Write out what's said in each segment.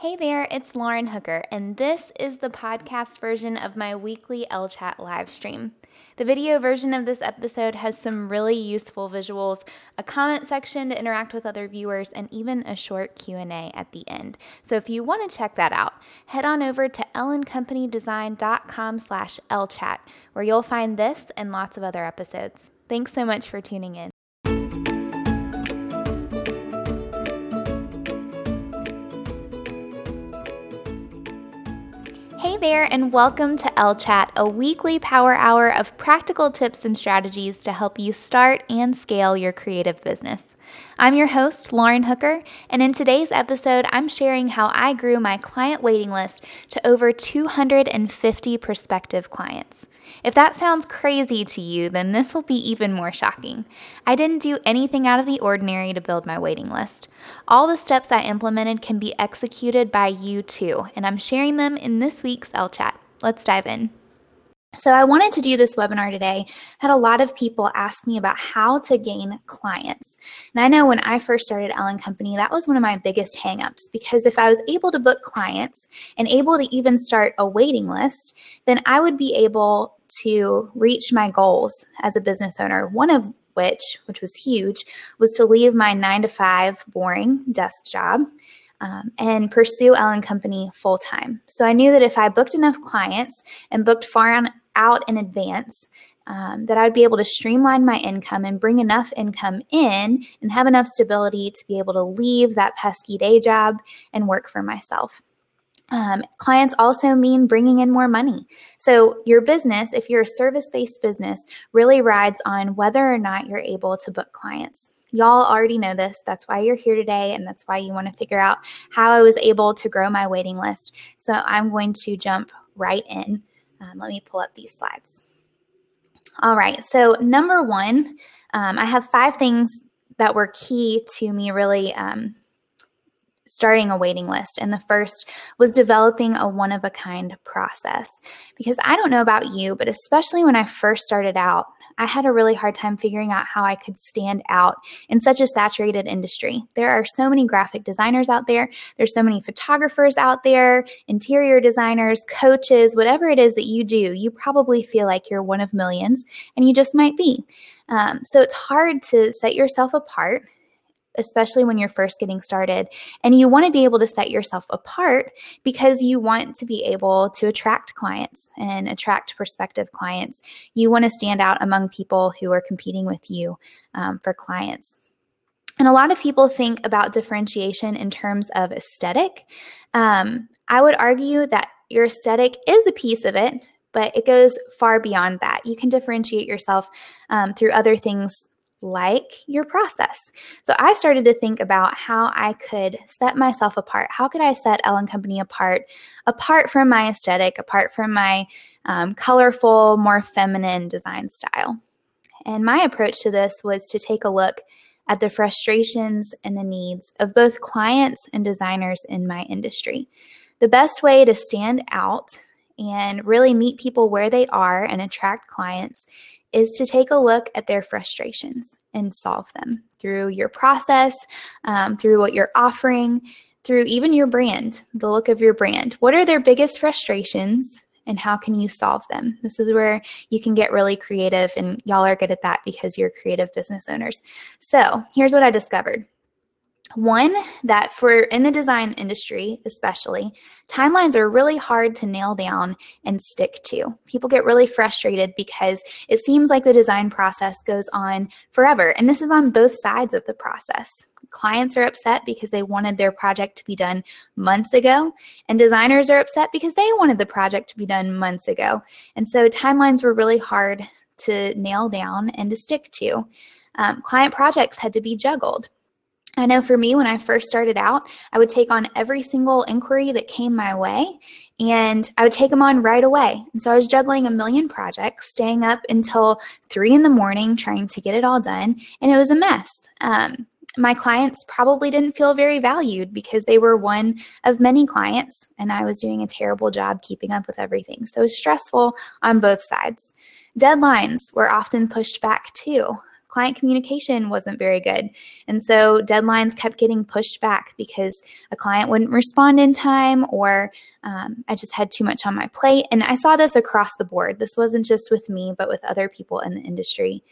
Hey there, it's Lauren Hooker, and this is the podcast version of my weekly Ellechat live stream. The video version of this episode has some really useful visuals, a comment section to interact with other viewers, and even a short Q&A at the end. So if you want to check that out, head on over to elleandcompanydesigncom slash ellechat, where you'll find this and lots of other episodes. Thanks so much for tuning in. There, and welcome to Ellechat, a weekly power hour of practical tips and strategies to help you start and scale your creative business. I'm your host, Lauren Hooker, and in today's episode, I'm sharing how I grew my client waiting list to over 250 prospective clients. If that sounds crazy to you, then this will be even more shocking. I didn't do anything out of the ordinary to build my waiting list. All the steps I implemented can be executed by you too, and I'm sharing them in this week's Ellechat. Let's dive in. So, I wanted to do this webinar today. I had a lot of people ask me about how to gain clients. And I know when I first started Elle & Company, that was one of my biggest hangups because if I was able to book clients and able to even start a waiting list, then I would be able to reach my goals as a business owner. One of which, which was huge, was to leave my nine to five boring desk job um, and pursue Elle & Company full time. So I knew that if I booked enough clients and booked far on, out in advance, um, that I'd be able to streamline my income and bring enough income in and have enough stability to be able to leave that pesky day job and work for myself. Um, clients also mean bringing in more money. So, your business, if you're a service based business, really rides on whether or not you're able to book clients. Y'all already know this. That's why you're here today, and that's why you want to figure out how I was able to grow my waiting list. So, I'm going to jump right in. Um, let me pull up these slides. All right. So, number one, um, I have five things that were key to me really um, starting a waiting list. And the first was developing a one of a kind process. Because I don't know about you, but especially when I first started out, I had a really hard time figuring out how I could stand out in such a saturated industry. There are so many graphic designers out there, there's so many photographers out there, interior designers, coaches, whatever it is that you do, you probably feel like you're one of millions, and you just might be. Um, so it's hard to set yourself apart especially when you're first getting started. And you want to be able to set yourself apart because you want to be able to attract clients and attract prospective clients. You want to stand out among people who are competing with you um, for clients. And a lot of people think about differentiation in terms of aesthetic. Um, I would argue that your aesthetic is a piece of it, but it goes far beyond that. You can differentiate yourself um, through other things like your process. So I started to think about how I could set myself apart. How could I set Elle & Company apart, apart from my aesthetic, apart from my um, colorful, more feminine design style? And my approach to this was to take a look at the frustrations and the needs of both clients and designers in my industry. The best way to stand out and really meet people where they are and attract clients is to take a look at their frustrations and solve them through your process, um, through what you're offering, through even your brand, the look of your brand. What are their biggest frustrations? And how can you solve them? This is where you can get really creative, and y'all are good at that because you're creative business owners. So, here's what I discovered one, that for in the design industry, especially, timelines are really hard to nail down and stick to. People get really frustrated because it seems like the design process goes on forever. And this is on both sides of the process. Clients are upset because they wanted their project to be done months ago, and designers are upset because they wanted the project to be done months ago. And so timelines were really hard to nail down and to stick to. Um, client projects had to be juggled I know for me, when I first started out, I would take on every single inquiry that came my way and I would take them on right away. And so I was juggling a million projects, staying up until three in the morning trying to get it all done, and it was a mess. Um, my clients probably didn't feel very valued because they were one of many clients and I was doing a terrible job keeping up with everything. So it was stressful on both sides. Deadlines were often pushed back too client communication wasn't very good. And so deadlines kept getting pushed back because a client wouldn't respond in time or um, I just had too much on my plate. And I saw this across the board. This wasn't just with me, but with other people in the industry.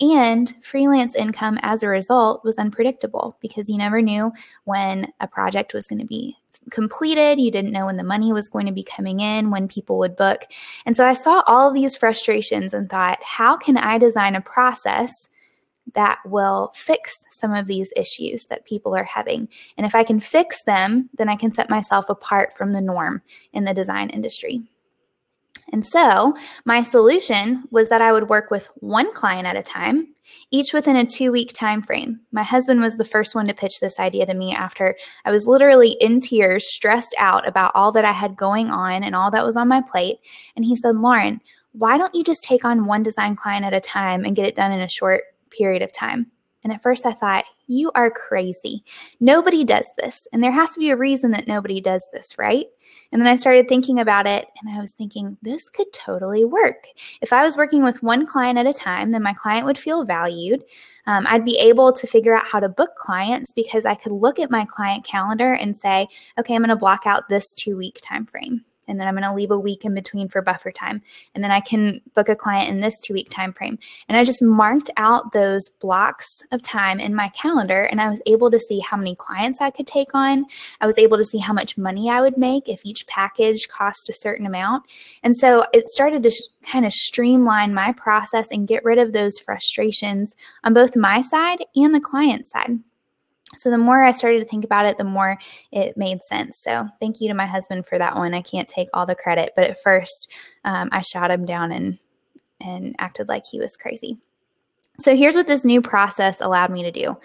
And freelance income as a result was unpredictable because you never knew when a project was going to be completed. You didn't know when the money was going to be coming in, when people would book. And so I saw all of these frustrations and thought, how can I design a process that will fix some of these issues that people are having? And if I can fix them, then I can set myself apart from the norm in the design industry. And so my solution was that I would work with one client at a time, each within a two week time frame. My husband was the first one to pitch this idea to me after I was literally in tears, stressed out about all that I had going on and all that was on my plate. And he said, Lauren, why don't you just take on one design client at a time and get it done in a short period of time? And at first I thought, you are crazy. Nobody does this. And there has to be a reason that nobody does this, right? And then I started thinking about it and I was thinking, this could totally work. If I was working with one client at a time, then my client would feel valued. Um, I'd be able to figure out how to book clients because I could look at my client calendar and say, okay, I'm going to block out this two week time frame and then I'm going to leave a week in between for buffer time. And then I can book a client in this two week time frame. And I just marked out those blocks of time in my calendar and I was able to see how many clients I could take on. I was able to see how much money I would make if each package cost a certain amount. And so it started to sh- kind of streamline my process and get rid of those frustrations on both my side and the client side. So the more I started to think about it, the more it made sense. So thank you to my husband for that one. I can't take all the credit, but at first um, I shot him down and and acted like he was crazy. So here's what this new process allowed me to do.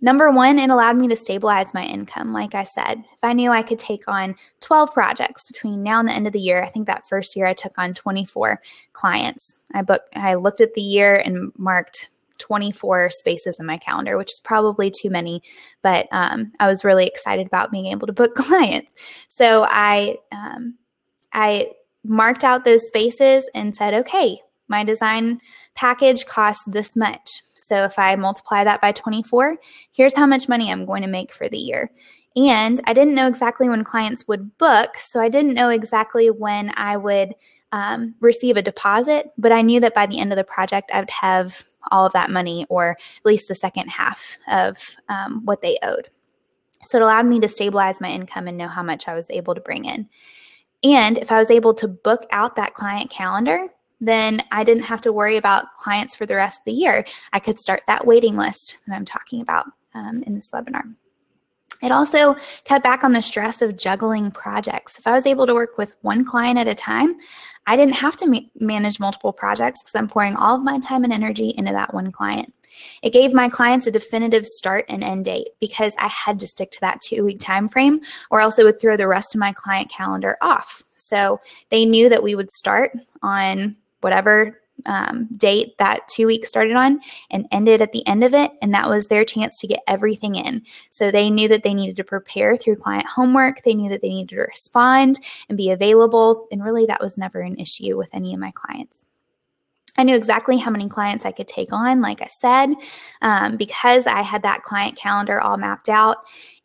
Number one, it allowed me to stabilize my income. Like I said, if I knew I could take on 12 projects between now and the end of the year, I think that first year I took on 24 clients. I booked, I looked at the year and marked 24 spaces in my calendar, which is probably too many, but um, I was really excited about being able to book clients. So I um, I marked out those spaces and said, okay, my design package costs this much. So if I multiply that by 24, here's how much money I'm going to make for the year. And I didn't know exactly when clients would book, so I didn't know exactly when I would um, receive a deposit, but I knew that by the end of the project, I would have all of that money or at least the second half of um, what they owed. So it allowed me to stabilize my income and know how much I was able to bring in. And if I was able to book out that client calendar, then I didn't have to worry about clients for the rest of the year. I could start that waiting list that I'm talking about um, in this webinar. It also cut back on the stress of juggling projects. If I was able to work with one client at a time, I didn't have to ma- manage multiple projects because I'm pouring all of my time and energy into that one client. It gave my clients a definitive start and end date because I had to stick to that two week time frame or else it would throw the rest of my client calendar off. So they knew that we would start on whatever um, date that two weeks started on and ended at the end of it. And that was their chance to get everything in. So they knew that they needed to prepare through client homework. They knew that they needed to respond and be available. And really, that was never an issue with any of my clients. I knew exactly how many clients I could take on, like I said, um, because I had that client calendar all mapped out.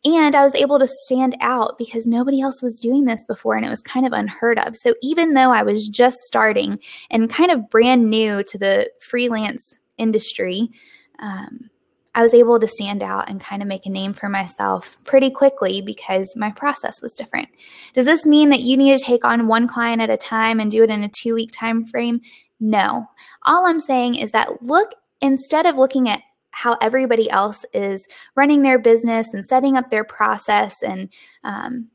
And I was able to stand out because nobody else was doing this before and it was kind of unheard of. So even though I was just starting and kind of brand new to the freelance industry, um, I was able to stand out and kind of make a name for myself pretty quickly because my process was different. Does this mean that you need to take on one client at a time and do it in a 2-week time frame? No. All I'm saying is that look instead of looking at how everybody else is running their business and setting up their process and um,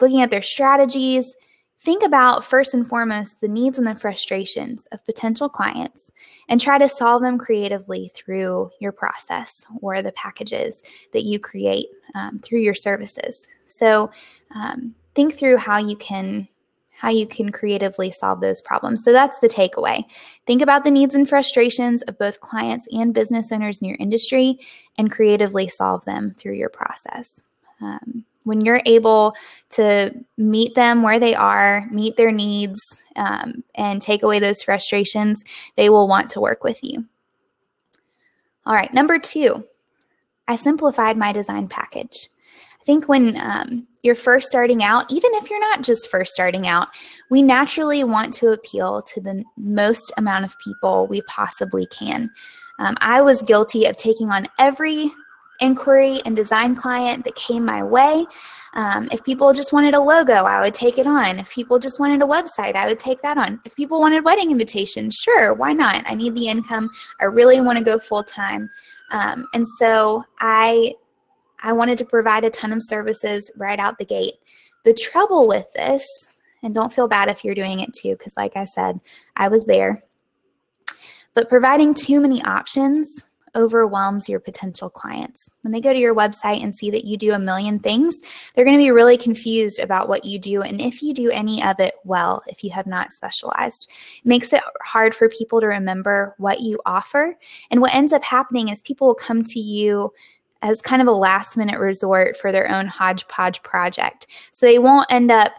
looking at their strategies, think about first and foremost the needs and the frustrations of potential clients and try to solve them creatively through your process or the packages that you create um, through your services. So, um, think through how you can how you can creatively solve those problems. So that's the takeaway. Think about the needs and frustrations of both clients and business owners in your industry and creatively solve them through your process. Um, when you're able to meet them where they are, meet their needs, um, and take away those frustrations, they will want to work with you. All right, number two, I simplified my design package. I think when um, you're first starting out, even if you're not just first starting out, we naturally want to appeal to the most amount of people we possibly can. Um, I was guilty of taking on every inquiry and design client that came my way. Um, if people just wanted a logo, I would take it on. If people just wanted a website, I would take that on. If people wanted wedding invitations, sure, why not? I need the income. I really want to go full time. Um, and so I I wanted to provide a ton of services right out the gate. The trouble with this, and don't feel bad if you're doing it too, because like I said, I was there, but providing too many options overwhelms your potential clients. When they go to your website and see that you do a million things, they're going to be really confused about what you do and if you do any of it well, if you have not specialized. It makes it hard for people to remember what you offer. And what ends up happening is people will come to you as kind of a last minute resort for their own hodgepodge project. So they won't end up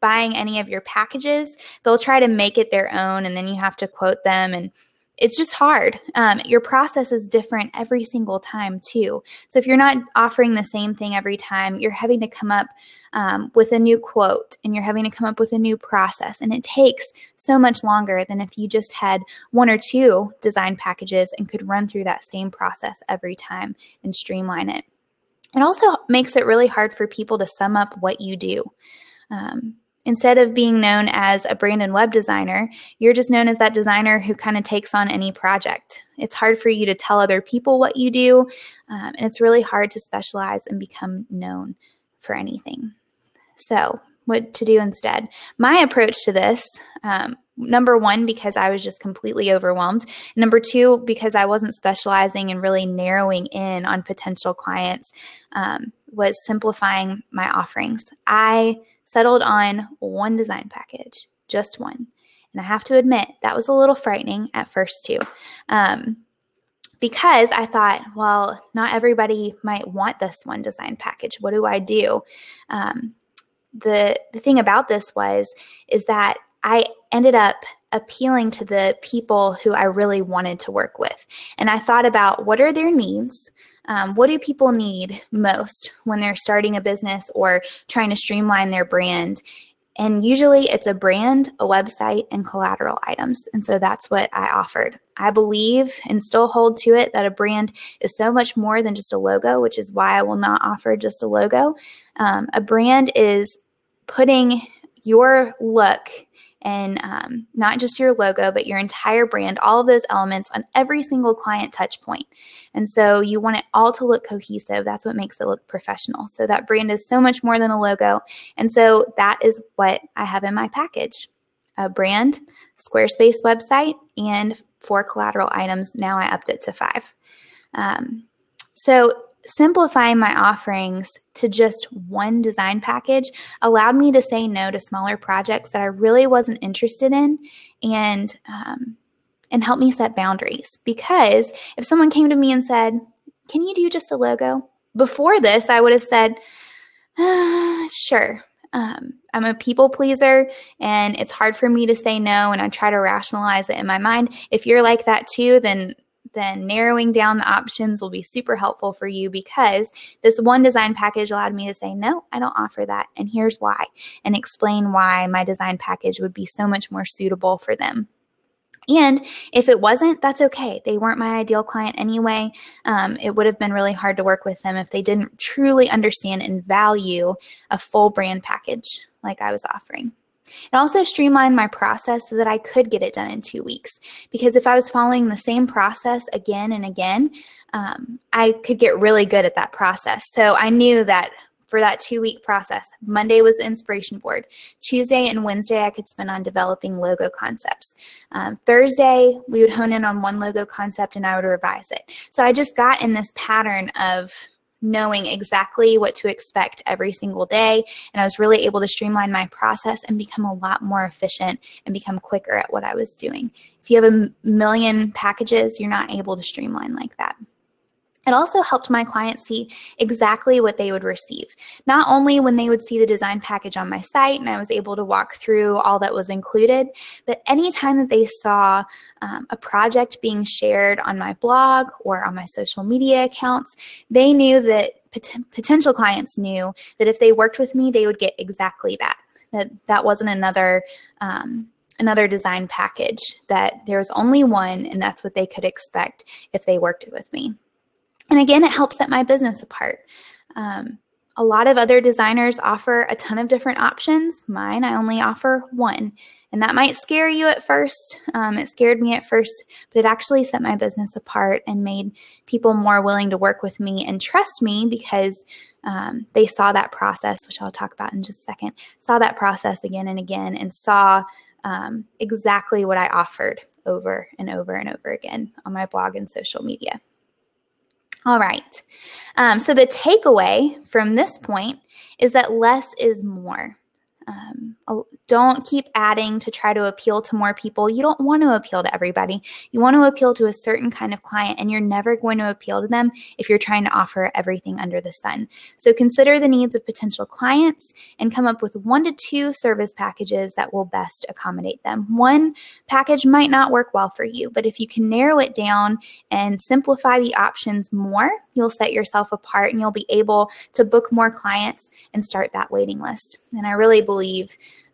buying any of your packages. They'll try to make it their own, and then you have to quote them and it's just hard. Um, your process is different every single time, too. So if you're not offering the same thing every time, you're having to come up um, with a new quote and you're having to come up with a new process. And it takes so much longer than if you just had one or two design packages and could run through that same process every time and streamline it. It also makes it really hard for people to sum up what you do. Um, Instead of being known as a brand and web designer, you're just known as that designer who kind of takes on any project. It's hard for you to tell other people what you do, um, and it's really hard to specialize and become known for anything. So, what to do instead? My approach to this um, number one, because I was just completely overwhelmed. Number two, because I wasn't specializing and really narrowing in on potential clients, um, was simplifying my offerings. I settled on one design package, just one. And I have to admit, that was a little frightening at first, too. Um, because I thought, well, not everybody might want this one design package. What do I do? Um, the the thing about this was is that I ended up appealing to the people who I really wanted to work with, and I thought about what are their needs, um, what do people need most when they're starting a business or trying to streamline their brand? And usually it's a brand, a website, and collateral items. And so that's what I offered. I believe and still hold to it that a brand is so much more than just a logo, which is why I will not offer just a logo. Um, a brand is putting your look and um, not just your logo, but your entire brand, all of those elements on every single client touch point. And so you want it all to look cohesive. That's what makes it look professional. So that brand is so much more than a logo. And so that is what I have in my package a brand, Squarespace website, and four collateral items. Now I upped it to five. Um, so simplifying my offerings to just one design package allowed me to say no to smaller projects that I really wasn't interested in and um, and help me set boundaries. Because if someone came to me and said can you do just a logo? Before this I would have said uh, sure. Um, I'm a people pleaser and it's hard for me to say no and I try to rationalize it in my mind. If you're like that too then then narrowing down the options will be super helpful for you because this one design package allowed me to say, no, I don't offer that. And here's why, and explain why my design package would be so much more suitable for them. And if it wasn't, that's okay. They weren't my ideal client anyway. Um, it would have been really hard to work with them if they didn't truly understand and value a full brand package like I was offering. It also streamlined my process so that I could get it done in two weeks. Because if I was following the same process again and again, um, I could get really good at that process. So I knew that for that two week process, Monday was the inspiration board. Tuesday and Wednesday, I could spend on developing logo concepts. Um, Thursday, we would hone in on one logo concept and I would revise it. So I just got in this pattern of knowing exactly what to expect every single day. And I was really able to streamline my process and become a lot more efficient and become quicker at what I was doing. If you have a million packages, you're not able to streamline like that. It also helped my clients see exactly what they would receive. Not only when they would see the design package on my site and I was able to walk through all that was included, but anytime that they saw um, a project being shared on my blog or on my social media accounts, they knew that pot- potential clients knew that if they worked with me, they would get exactly that. That that wasn't another. Um, another design package that there's only one and that's what they could expect if they worked with me and again, it helps set my business apart. Um, a lot of other designers offer a ton of different options. Mine, I only offer one. And that might scare you at first. Um, it scared me at first, but it actually set my business apart and made people more willing to work with me and trust me because um, they saw that process, which I'll talk about in just a second, saw that process again and again and saw um, exactly what I offered over and over and over again on my blog and social media. All right. Um, so the takeaway from this point is that less is more. Um, don't keep adding to try to appeal to more people. You don't want to appeal to everybody. You want to appeal to a certain kind of client, and you're never going to appeal to them if you're trying to offer everything under the sun. So consider the needs of potential clients and come up with one to two service packages that will best accommodate them. One package might not work well for you, but if you can narrow it down and simplify the options more, you'll set yourself apart and you'll be able to book more clients and start that waiting list. And I really believe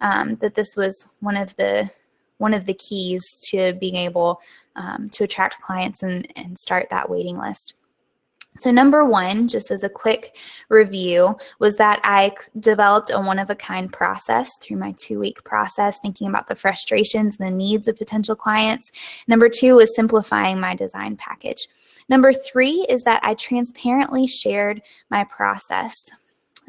um, that this was one of the one of the keys to being able um, to attract clients and, and start that waiting list. So, number one, just as a quick review, was that I developed a one of a kind process through my two week process, thinking about the frustrations and the needs of potential clients. Number two was simplifying my design package. Number three is that I transparently shared my process.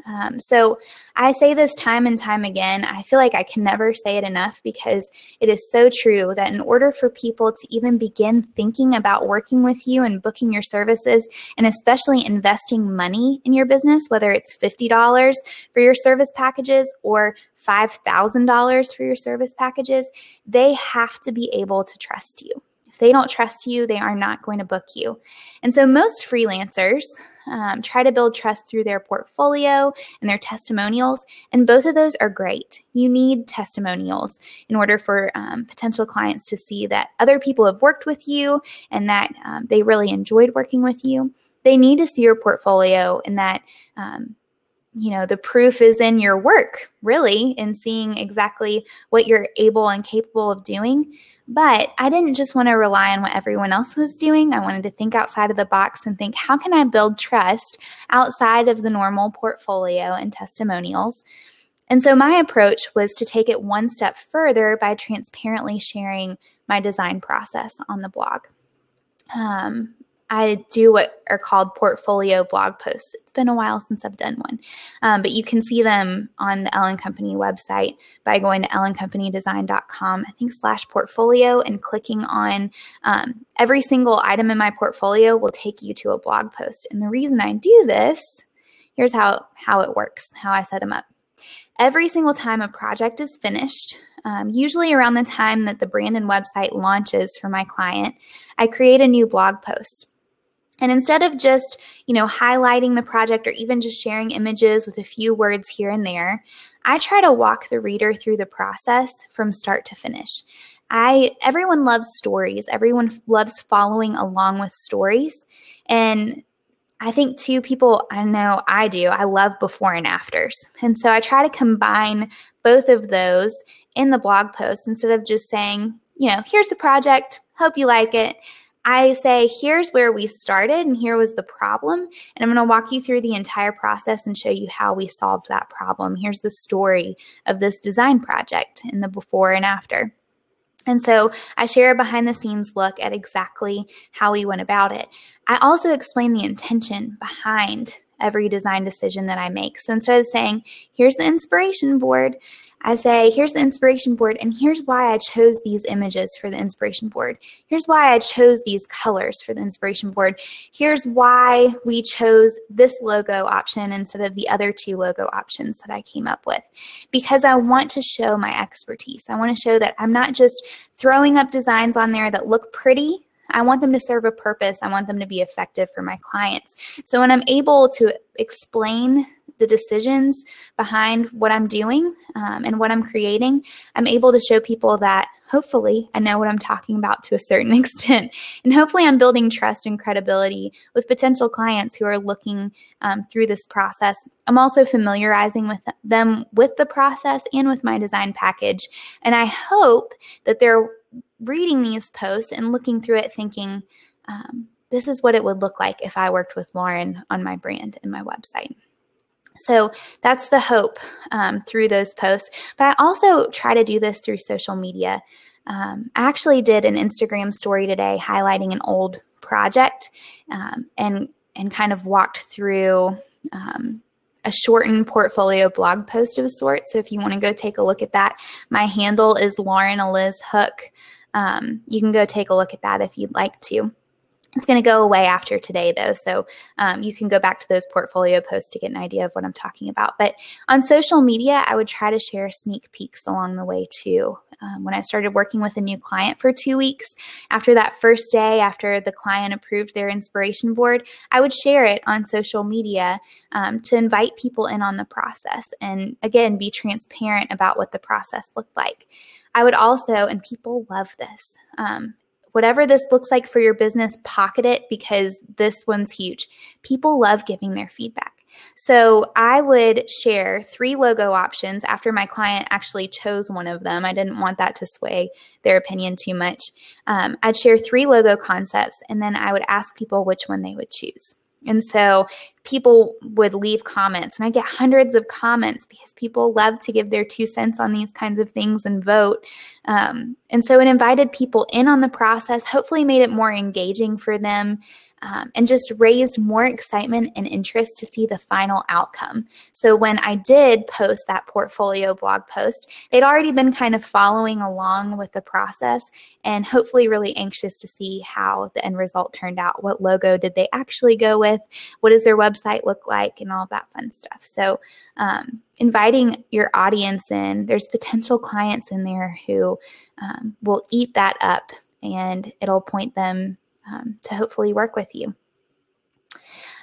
Um, so I say this time and time again. I feel like I can never say it enough because it is so true that in order for people to even begin thinking about working with you and booking your services, and especially investing money in your business, whether it's $50 for your service packages or $5,000 for your service packages, they have to be able to trust you. If they don't trust you, they are not going to book you. And so most freelancers, um, try to build trust through their portfolio and their testimonials. And both of those are great. You need testimonials in order for um, potential clients to see that other people have worked with you and that um, they really enjoyed working with you. They need to see your portfolio and that um, you know, the proof is in your work, really, in seeing exactly what you're able and capable of doing. But I didn't just want to rely on what everyone else was doing. I wanted to think outside of the box and think, how can I build trust outside of the normal portfolio and testimonials? And so my approach was to take it one step further by transparently sharing my design process on the blog. Um, I do what are called portfolio blog posts. It's been a while since I've done one, um, but you can see them on the Elle & Company website by going to elleandcompanydesign.com, I think slash portfolio, and clicking on um, every single item in my portfolio will take you to a blog post. And the reason I do this, here's how how it works, how I set them up. Every single time a project is finished, um, usually around the time that the brand and website launches for my client, I create a new blog post. And instead of just, you know, highlighting the project or even just sharing images with a few words here and there, I try to walk the reader through the process from start to finish. I everyone loves stories. Everyone loves following along with stories. And I think too people I know I do. I love before and afters. And so I try to combine both of those in the blog post instead of just saying, you know, here's the project, hope you like it. I say, here's where we started and here was the problem. And I'm going to walk you through the entire process and show you how we solved that problem. Here's the story of this design project in the before and after. And so I share a behind the scenes look at exactly how we went about it. I also explain the intention behind every design decision that I make. So instead of saying, here's the inspiration board, I say, here's the inspiration board, and here's why I chose these images for the inspiration board. Here's why I chose these colors for the inspiration board. Here's why we chose this logo option instead of the other two logo options that I came up with. Because I want to show my expertise. I want to show that I'm not just throwing up designs on there that look pretty I want them to serve a purpose. I want them to be effective for my clients. So when I'm able to explain the decisions behind what I'm doing um, and what I'm creating, I'm able to show people that hopefully I know what I'm talking about to a certain extent. And hopefully I'm building trust and credibility with potential clients who are looking um, through this process. I'm also familiarizing with them with the process and with my design package. And I hope that they're reading these posts and looking through it thinking, um, this is what it would look like if I worked with Lauren on my brand and my website. So that's the hope um, through those posts. But I also try to do this through social media. Um, I actually did an Instagram story today highlighting an old project um, and and kind of walked through um, a shortened portfolio blog post of a sort. So if you want to go take a look at that, my handle is Lauren Eliz Hook. Um, you can go take a look at that if you'd like to. It's going to go away after today, though, so um, you can go back to those portfolio posts to get an idea of what I'm talking about. But on social media, I would try to share sneak peeks along the way too. Um, when I started working with a new client for two weeks, after that first day, after the client approved their inspiration board, I would share it on social media um, to invite people in on the process and again, be transparent about what the process looked like. I would also, and people love this, um, whatever this looks like for your business, pocket it because this one's huge. People love giving their feedback. So I would share three logo options after my client actually chose one of them. I didn't want that to sway their opinion too much. Um, I'd share three logo concepts and then I would ask people which one they would choose. And so people would leave comments, and I get hundreds of comments because people love to give their two cents on these kinds of things and vote. Um, and so it invited people in on the process, hopefully, made it more engaging for them um, and just raised more excitement and interest to see the final outcome. So when I did post that portfolio blog post, they'd already been kind of following along with the process and hopefully really anxious to see how the end result turned out. What logo did they actually go with? What does their website look like? And all that fun stuff. So, um, inviting your audience in, there's potential clients in there who um, will eat that up and it'll point them um, to hopefully work with you.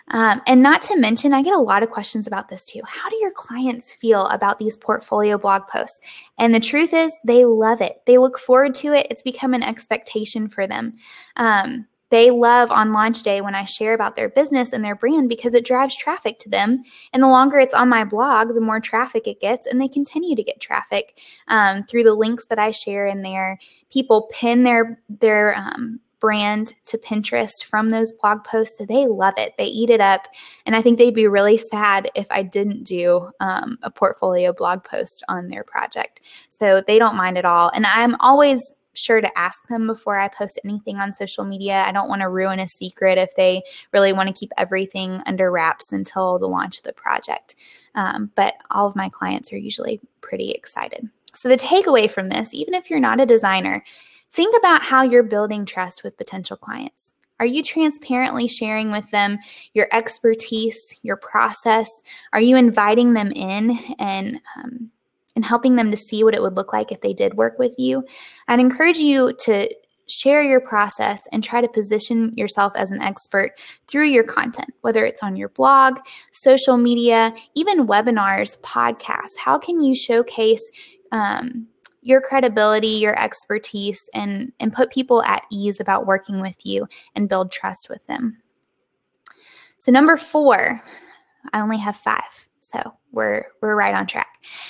Um, and not to mention, I get a lot of questions about this too. How do your clients feel about these portfolio blog posts? And the truth is, they love it. They look forward to it. It's become an expectation for them. Um, they love on launch day when I share about their business and their brand because it drives traffic to them. And the longer it's on my blog, the more traffic it gets, and they continue to get traffic um, through the links that I share in there. People pin their their um, brand to Pinterest from those blog posts. So they love it. They eat it up. And I think they'd be really sad if I didn't do um, a portfolio blog post on their project. So they don't mind at all. And I'm always sure to ask them before I post anything on social media. I don't want to ruin a secret if they really want to keep everything under wraps until the launch of the project. Um, but all of my clients are usually pretty excited. So, the takeaway from this, even if you're not a designer, Think about how you're building trust with potential clients. Are you transparently sharing with them your expertise, your process? Are you inviting them in and um, and helping them to see what it would look like if they did work with you? I'd encourage you to share your process and try to position yourself as an expert through your content, whether it's on your blog, social media, even webinars, podcasts. How can you showcase um, your credibility, your expertise, and, and put people at ease about working with you and build trust with them. So, number four, I only have five. So we're we're right on track.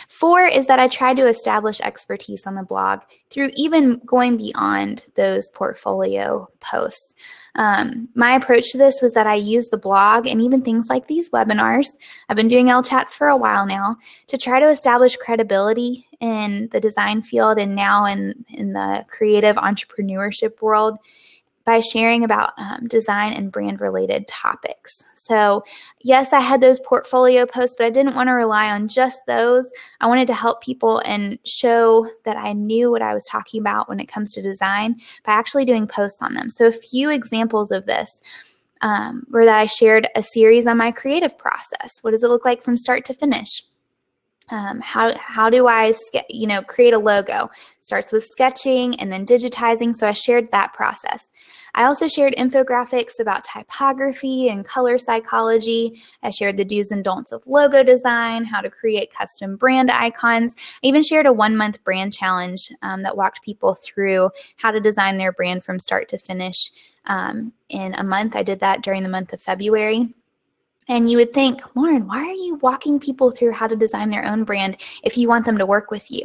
Four is that I try to establish expertise on the blog through even going beyond those portfolio posts. Um, my approach to this was that I use the blog and even things like these webinars. I've been doing Ellechats for a while now to try to establish credibility in the design field and now in in the creative entrepreneurship world by sharing about um, design and brand related topics. So, yes, I had those portfolio posts, but I didn't want to rely on just those. I wanted to help people and show that I knew what I was talking about when it comes to design by actually doing posts on them. So, a few examples of this um, were that I shared a series on my creative process. What does it look like from start to finish? Um, how how do I you know create a logo? Starts with sketching and then digitizing. So I shared that process. I also shared infographics about typography and color psychology. I shared the do's and don'ts of logo design, how to create custom brand icons. I even shared a one month brand challenge um, that walked people through how to design their brand from start to finish um, in a month. I did that during the month of February. And you would think, Lauren, why are you walking people through how to design their own brand if you want them to work with you?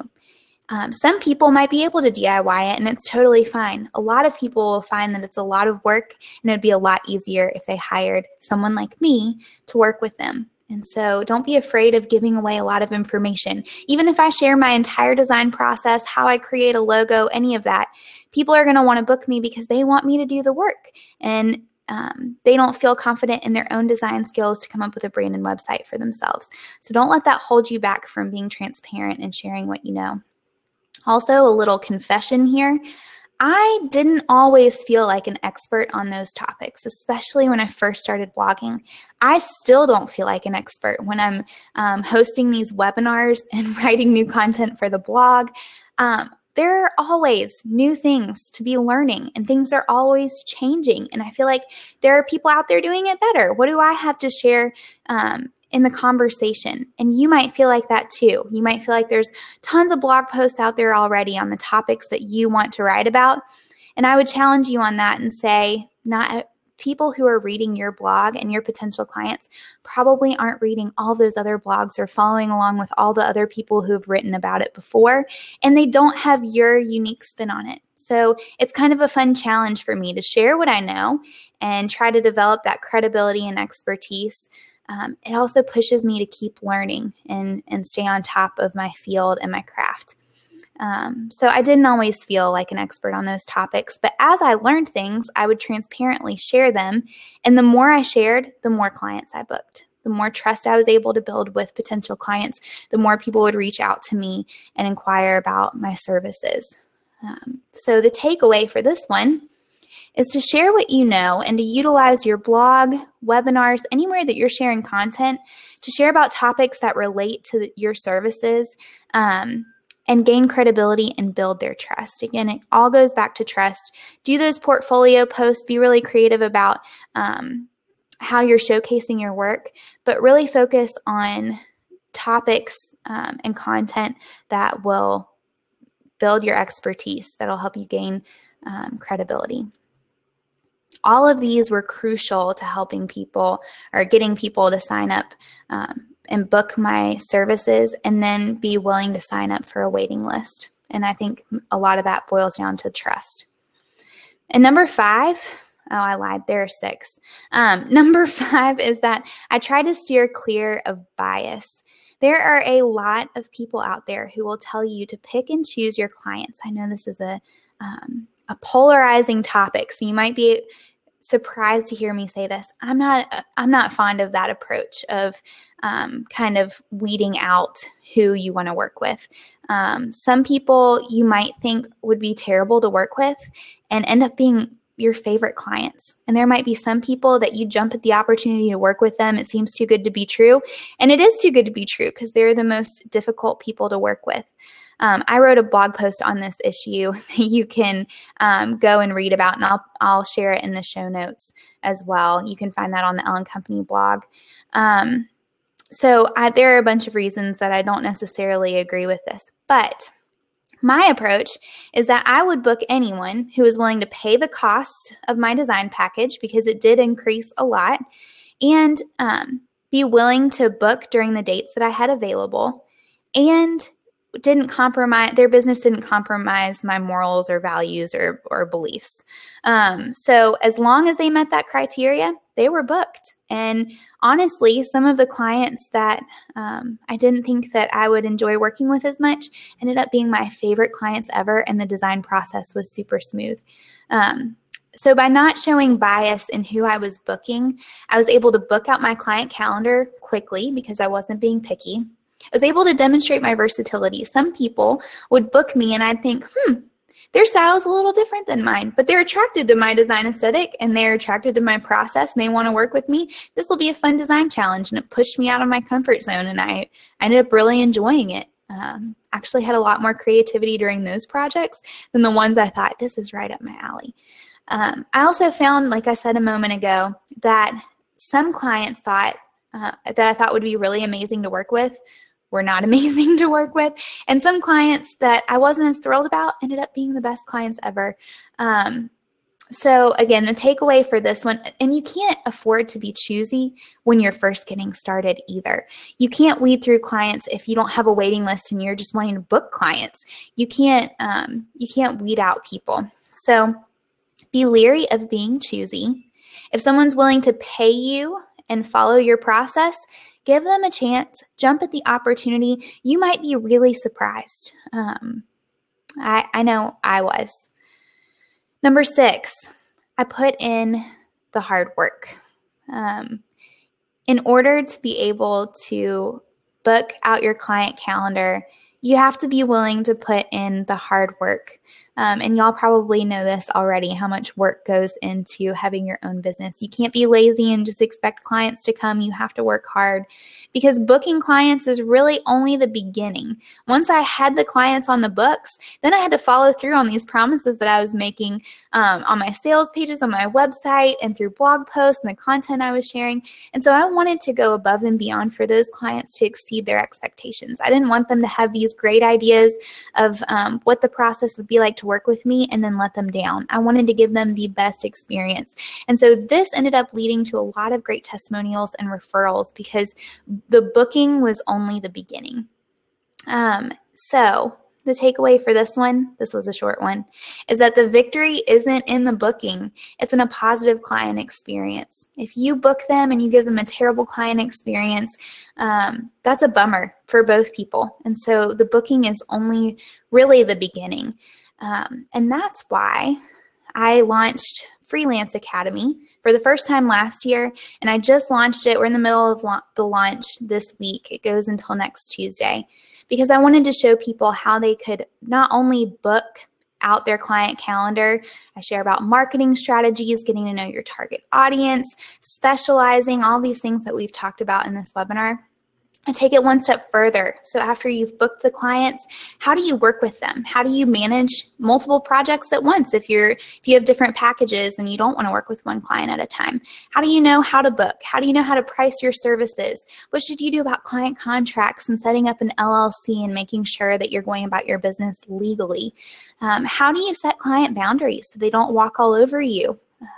Um, some people might be able to DIY it and it's totally fine. A lot of people will find that it's a lot of work and it'd be a lot easier if they hired someone like me to work with them. And so don't be afraid of giving away a lot of information. Even if I share my entire design process, how I create a logo, any of that, people are going to want to book me because they want me to do the work. And um, they don't feel confident in their own design skills to come up with a brand and website for themselves. So don't let that hold you back from being transparent and sharing what you know. Also, a little confession here. I didn't always feel like an expert on those topics, especially when I first started blogging. I still don't feel like an expert when I'm um, hosting these webinars and writing new content for the blog. Um, there are always new things to be learning and things are always changing. And I feel like there are people out there doing it better. What do I have to share um, in the conversation? And you might feel like that too. You might feel like there's tons of blog posts out there already on the topics that you want to write about. And I would challenge you on that and say, not people who are reading your blog and your potential clients probably aren't reading all those other blogs or following along with all the other people who have written about it before, and they don't have your unique spin on it. So it's kind of a fun challenge for me to share what I know and try to develop that credibility and expertise. Um, it also pushes me to keep learning and, and stay on top of my field and my craft. Um, so I didn't always feel like an expert on those topics, but as I learned things, I would transparently share them. And the more I shared, the more clients I booked. The more trust I was able to build with potential clients, the more people would reach out to me and inquire about my services. Um, so, the takeaway for this one is to share what you know and to utilize your blog, webinars, anywhere that you're sharing content to share about topics that relate to your services. Um, and gain credibility and build their trust. Again, it all goes back to trust. Do those portfolio posts, be really creative about um, how you're showcasing your work, but really focus on topics um, and content that will build your expertise, that'll help you gain um, credibility. All of these were crucial to helping people or getting people to sign up um, and book my services and then be willing to sign up for a waiting list. And I think a lot of that boils down to trust. And number five, oh, I lied, there are six. Um, number five is that I try to steer clear of bias. There are a lot of people out there who will tell you to pick and choose your clients. I know this is a um, a polarizing topic, so you might be surprised to hear me say this. I'm not I'm not fond of that approach of um, kind of weeding out who you want to work with. Um, some people you might think would be terrible to work with and end up being your favorite clients. And there might be some people that you jump at the opportunity to work with them. It seems too good to be true. And it is too good to be true because they're the most difficult people to work with. Um, I wrote a blog post on this issue that you can um, go and read about, and I'll, I'll share it in the show notes as well. You can find that on the Elle & Company blog. Um, so I, there are a bunch of reasons that I don't necessarily agree with this, but my approach is that I would book anyone who is willing to pay the cost of my design package because it did increase a lot and um, be willing to book during the dates that I had available and didn't compromise their business didn't compromise my morals or values or, or beliefs. Um, so as long as they met that criteria they were booked. And honestly some of the clients that um, i didn't think that i would enjoy working with as much ended up being my favorite clients ever and the design process was super smooth. Um, so by not showing bias in who i was booking i was able to book out my client calendar quickly because i wasn't being picky I was able to demonstrate my versatility. Some people would book me and I'd think, hmm, their style is a little different than mine, but they're attracted to my design aesthetic and they're attracted to my process and they want to work with me. This will be a fun design challenge. And it pushed me out of my comfort zone and I, I ended up really enjoying it. Um, actually had a lot more creativity during those projects than the ones I thought this is right up my alley. Um, I also found, like I said a moment ago, that some clients thought uh, that I thought would be really amazing to work with were not amazing to work with. And some clients that I wasn't as thrilled about ended up being the best clients ever. Um, so, again, the takeaway for this one, and you can't afford to be choosy when you're first getting started either. You can't weed through clients if you don't have a waiting list and you're just wanting to book clients. You can't um, you can't weed out people. So, be leery of being choosy. If someone's willing to pay you and follow your process, give them a chance, jump at the opportunity. You might be really surprised. Um, I, I know I was. Number six, I put in the hard work. Um, in order to be able to book out your client calendar, you have to be willing to put in the hard work. Um, and y'all probably know this already how much work goes into having your own business. You can't be lazy and just expect clients to come. You have to work hard because booking clients is really only the beginning. Once I had the clients on the books, then I had to follow through on these promises that I was making um, on my sales pages, on my website, and through blog posts and the content I was sharing. And so I wanted to go above and beyond for those clients to exceed their expectations. I didn't want them to have these great ideas of um, what the process would be like to work with me and then let them down. I wanted to give them the best experience. And so this ended up leading to a lot of great testimonials and referrals because the booking was only the beginning. Um, so the takeaway for this one, this was a short one, is that the victory isn't in the booking, it's in a positive client experience. If you book them and you give them a terrible client experience, um, that's a bummer for both people. And so the booking is only really the beginning. Um, and that's why I launched Freelance Academy for the first time last year, and I just launched it. We're in the middle of la- the launch this week. It goes until next Tuesday because I wanted to show people how they could not only book out their client calendar. I share about marketing strategies, getting to know your target audience, specializing, all these things that we've talked about in this webinar and take it one step further. So after you've booked the clients, how do you work with them? How do you manage multiple projects at once if you're if you have different packages and you don't want to work with one client at a time? How do you know how to book? How do you know how to price your services? What should you do about client contracts and setting up an LLC and making sure that you're going about your business legally? Um, how do you set client boundaries so they don't walk all over you?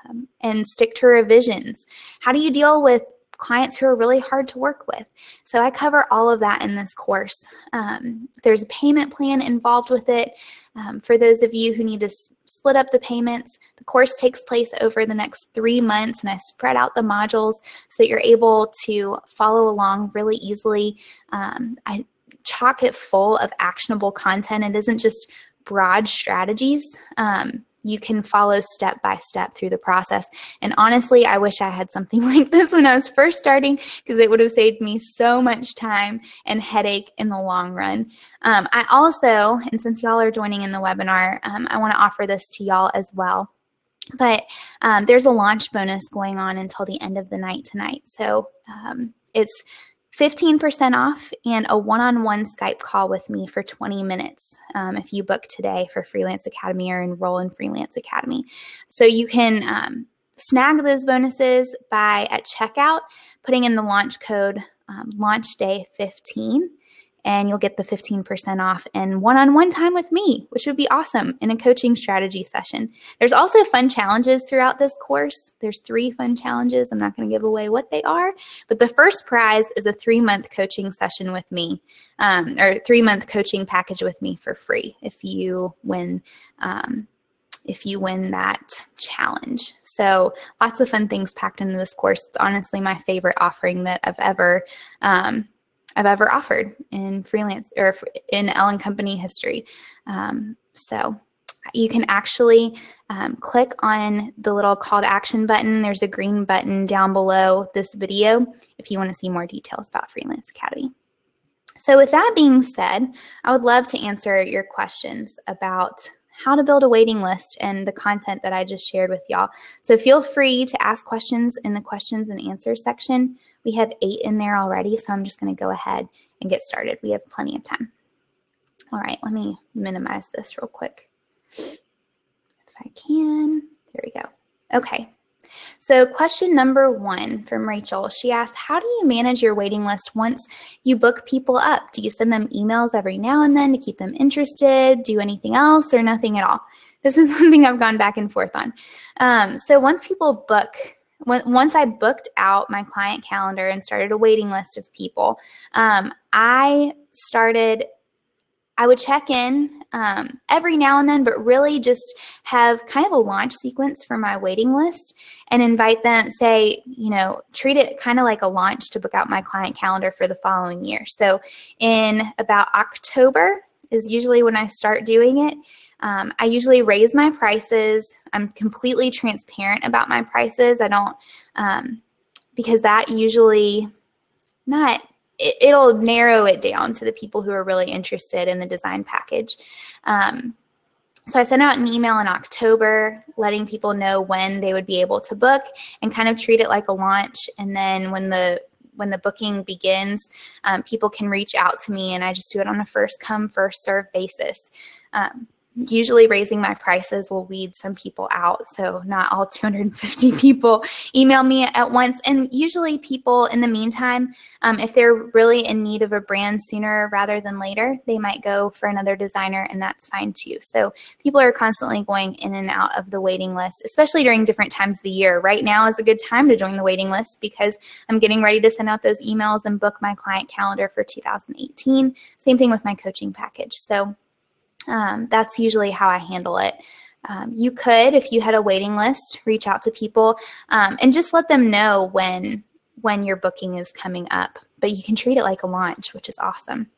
Um, and stick to revisions? How do you deal with clients who are really hard to work with. So I cover all of that in this course. Um, there's a payment plan involved with it. Um, for those of you who need to s- split up the payments, the course takes place over the next three months, and I spread out the modules so that you're able to follow along really easily. Um, I chock it full of actionable content. It isn't just broad strategies. Um, you can follow step by step through the process. And honestly, I wish I had something like this when I was first starting because it would have saved me so much time and headache in the long run. Um, I also, and since y'all are joining in the webinar, um, I want to offer this to y'all as well. But um, there's a launch bonus going on until the end of the night tonight. So um, it's 15% off and a one on one Skype call with me for 20 minutes um, if you book today for Freelance Academy or enroll in Freelance Academy. So you can um, snag those bonuses by at checkout putting in the launch code um, launch day 15 and you'll get the 15% off and one on one time with me, which would be awesome in a coaching strategy session. There's also fun challenges throughout this course. There's three fun challenges. I'm not going to give away what they are, but the first prize is a three month coaching session with me, um, or three month coaching package with me for free if you win. Um, if you win that challenge. So, lots of fun things packed into this course. It's honestly my favorite offering that I've ever um, I've ever offered in freelance or in Elle & Company history. Um, so you can actually um, click on the little call to action button. There's a green button down below this video if you want to see more details about Freelance Academy. So, with that being said, I would love to answer your questions about how to build a waiting list and the content that I just shared with y'all. So feel free to ask questions in the questions and answers section. We have eight in there already, so I'm just going to go ahead and get started. We have plenty of time. All right, let me minimize this real quick. If I can, there we go. Okay, so, question number one from Rachel she asked, How do you manage your waiting list once you book people up? Do you send them emails every now and then to keep them interested? Do anything else or nothing at all? This is something I've gone back and forth on. Um, so, once people book, once I booked out my client calendar and started a waiting list of people, um, I started I would check in um, every now and then, but really just have kind of a launch sequence for my waiting list and invite them, say, you know, treat it kind of like a launch to book out my client calendar for the following year. So in about October is usually when I start doing it. Um, I usually raise my prices. I'm completely transparent about my prices. I don't, um, because that usually not it, will narrow it down to the people who are really interested in the design package. Um, so I sent out an email in October letting people know when they would be able to book and kind of treat it like a launch. And then when the when the booking begins, um, people can reach out to me, and I just do it on a first come first serve basis. Um, usually raising my prices will weed some people out. So not all 250 people email me at once. And usually people in the meantime, um, if they're really in need of a brand sooner rather than later, they might go for another designer and that's fine too. So people are constantly going in and out of the waiting list, especially during different times of the year. Right now is a good time to join the waiting list because I'm getting ready to send out those emails and book my client calendar for 2018. Same thing with my coaching package. So um, that's usually how I handle it. Um, you could, if you had a waiting list, reach out to people um, and just let them know when when your booking is coming up. But you can treat it like a launch, which is awesome.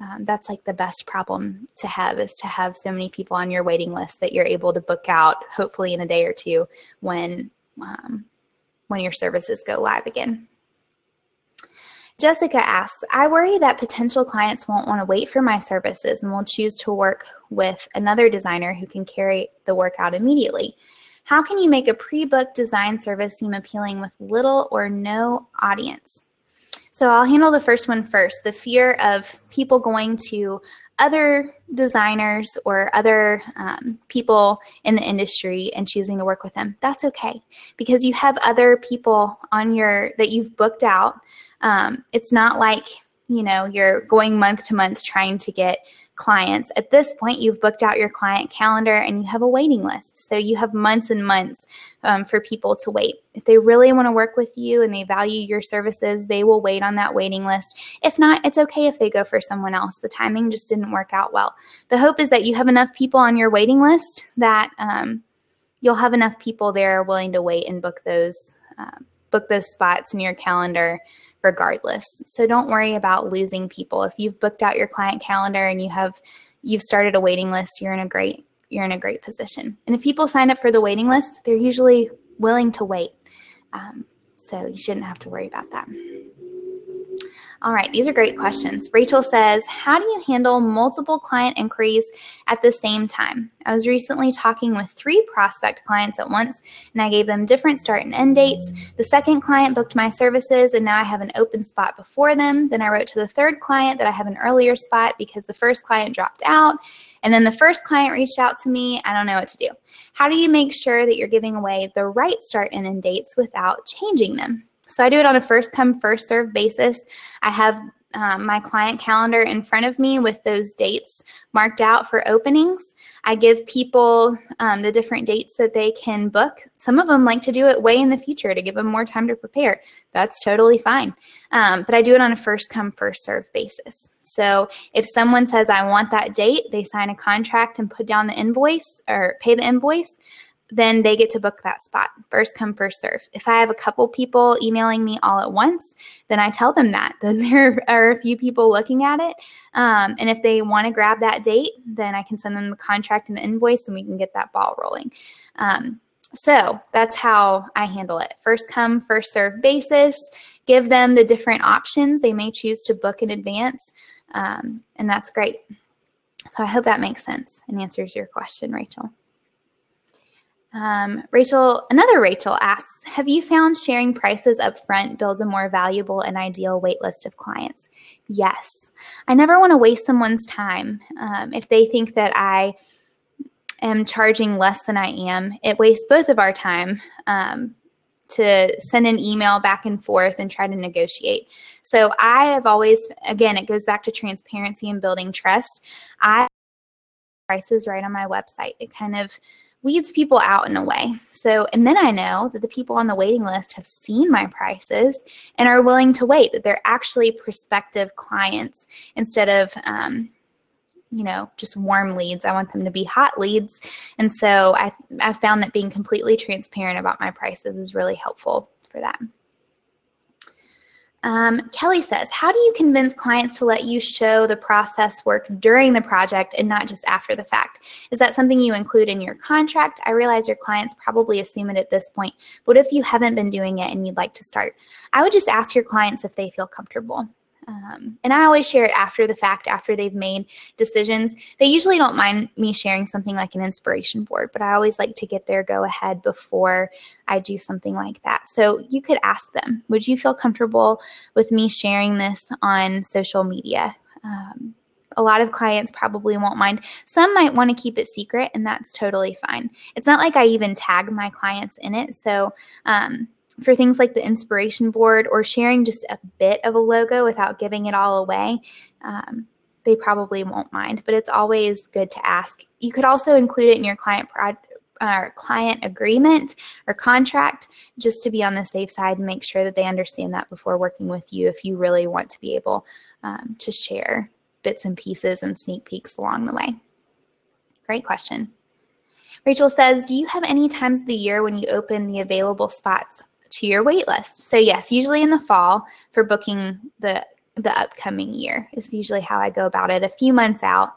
Um, that's like the best problem to have is to have so many people on your waiting list that you're able to book out, hopefully in a day or two, when um, when your services go live again. Jessica asks, I worry that potential clients won't want to wait for my services and will choose to work with another designer who can carry the work out immediately. How can you make a pre booked design service seem appealing with little or no audience? So I'll handle the first one first the fear of people going to other designers or other um, people in the industry and choosing to work with them. That's okay because you have other people on your that you've booked out um, it's not like, you know, you're going month to month trying to get clients. At this point, you've booked out your client calendar and you have a waiting list. So you have months and months um, for people to wait. If they really want to work with you and they value your services, they will wait on that waiting list. If not, it's okay if they go for someone else. The timing just didn't work out well. The hope is that you have enough people on your waiting list that um, you'll have enough people there willing to wait and book those. Uh, book those spots in your calendar regardless. So don't worry about losing people. If you've booked out your client calendar and you have you've started a waiting list, you're in a great you're in a great position. And if people sign up for the waiting list, they're usually willing to wait. Um, so you shouldn't have to worry about that. All right, these are great questions. Rachel says, How do you handle multiple client inquiries at the same time? I was recently talking with three prospect clients at once, and I gave them different start and end dates. The second client booked my services, and now I have an open spot before them. Then I wrote to the third client that I have an earlier spot because the first client dropped out. And then the first client reached out to me. I don't know what to do. How do you make sure that you're giving away the right start and end dates without changing them? So I do it on a first come, first serve basis. I have um, my client calendar in front of me with those dates marked out for openings. I give people um, the different dates that they can book. Some of them like to do it way in the future to give them more time to prepare. That's totally fine. Um, but I do it on a first come, first serve basis. So if someone says, I want that date, they sign a contract and put down the invoice or pay the invoice then they get to book that spot. First come, first serve. If I have a couple people emailing me all at once, then I tell them that. Then there are a few people looking at it. Um, and if they want to grab that date, then I can send them the contract and the invoice and we can get that ball rolling. Um, so that's how I handle it. First come, first serve basis. Give them the different options they may choose to book in advance. Um, and that's great. So I hope that makes sense and answers your question, Rachel. Um, Rachel, another Rachel asks, have you found sharing prices up front builds a more valuable and ideal wait list of clients? Yes. I never want to waste someone's time. Um, if they think that I am charging less than I am, it wastes both of our time um, to send an email back and forth and try to negotiate. So I have always, again, it goes back to transparency and building trust. I prices right on my website. It kind of weeds people out in a way. So, and then I know that the people on the waiting list have seen my prices and are willing to wait, that they're actually prospective clients instead of, um, you know, just warm leads. I want them to be hot leads. And so I, I found that being completely transparent about my prices is really helpful for them. Um, Kelly says, How do you convince clients to let you show the process work during the project and not just after the fact? Is that something you include in your contract? I realize your clients probably assume it at this point, but if you haven't been doing it and you'd like to start, I would just ask your clients if they feel comfortable. Um, and I always share it after the fact, after they've made decisions. They usually don't mind me sharing something like an inspiration board, but I always like to get their go ahead before I do something like that. So you could ask them, would you feel comfortable with me sharing this on social media? Um, a lot of clients probably won't mind. Some might want to keep it secret, and that's totally fine. It's not like I even tag my clients in it. So, um, for things like the inspiration board or sharing just a bit of a logo without giving it all away, um, they probably won't mind. But it's always good to ask. You could also include it in your client pro- uh, client agreement or contract just to be on the safe side and make sure that they understand that before working with you if you really want to be able um, to share bits and pieces and sneak peeks along the way. Great question. Rachel says, Do you have any times of the year when you open the available spots to your wait list. So yes, usually in the fall for booking the the upcoming year is usually how I go about it. A few months out.